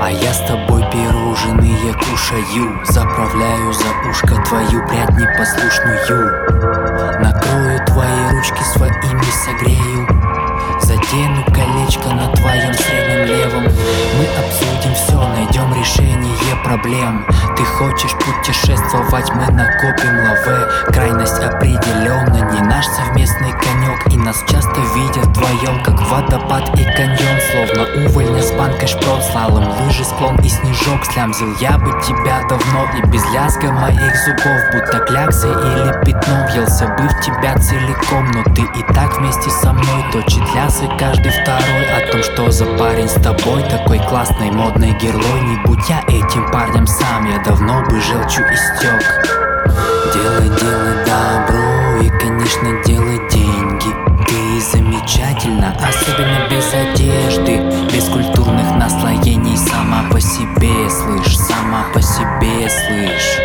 А я с тобой пирожные кушаю Заправляю за ушко твою прядь непослушную Накрою твои ручки своими согрею. Затяну колечко на твоем среднем левом. Мы обсудим все, найдем решение проблем. Ты хочешь путешествовать, мы накопим лаве совместный конек И нас часто видят вдвоем, как водопад и каньон. Словно увольня с банкой шпрот, слалом лыжи, склон и снежок Слямзил я бы тебя давно и без лязга моих зубов Будто кляксы или пятно, въелся бы в тебя целиком Но ты и так вместе со мной. Точит лясы каждый второй О том, что за парень с тобой. Такой классный, модный герой Не будь я этим парнем сам, я давно бы желчу истек особенно без одежды Без культурных наслоений. Сама по себе, слышь, сама по себе, слышь.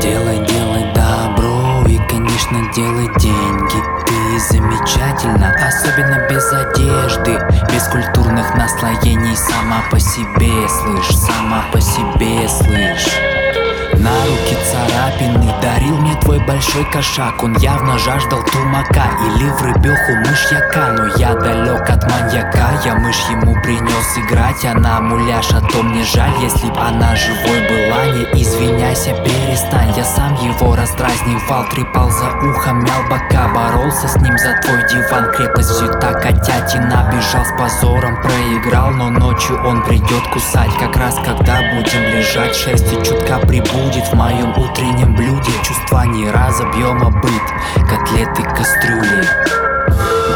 Делай, делай добро и, конечно, делай деньги. Ты замечательно, особенно без одежды Без культурных наслоений. Сама по себе, слышь, сама по себе, слышь царапины Дарил мне твой большой кошак. Он явно жаждал тумака Или в рыбеху мышьяка. Но я далек от маньяка Я мышь ему принес играть. Она муляж, а то мне жаль Если б она живой была. Не извиняйся, перестань Я сам его раздразнивал. Трепал за ухом, мял бока Боролся с ним за твой диван. Крепость взята котятина Бежал с позором, проиграл. Но ночью он придет кусать Как раз когда будем лежать. Шерсти чутка прибудет будет в моем утреннем блюде Чувства не разобьем быт, котлеты, кастрюли.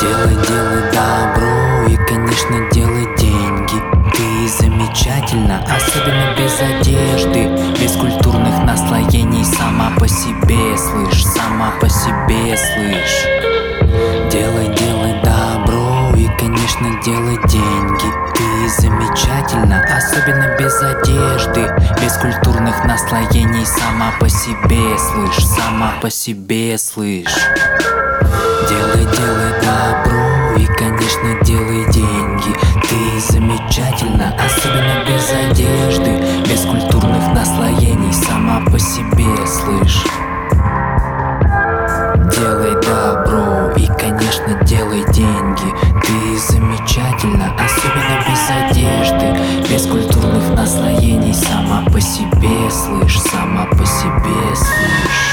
Делай, делай добро и, конечно, делай деньги. Ты замечательно, особенно без одежды Без культурных наслоений. Сама по себе, слышь, сама по себе, слышь. Делай, делай добро и, конечно, делай деньги замечательно, особенно без одежды Без культурных наслоений. Сама по себе, слышь, сама по себе, слышь. Делай, делай добро и, конечно, делай деньги. Ты замечательно, особенно без одежды Без культурных наслоений. Сама по себе, слышь Без культурных наслоений. Сама по себе, слышь, сама по себе, слышь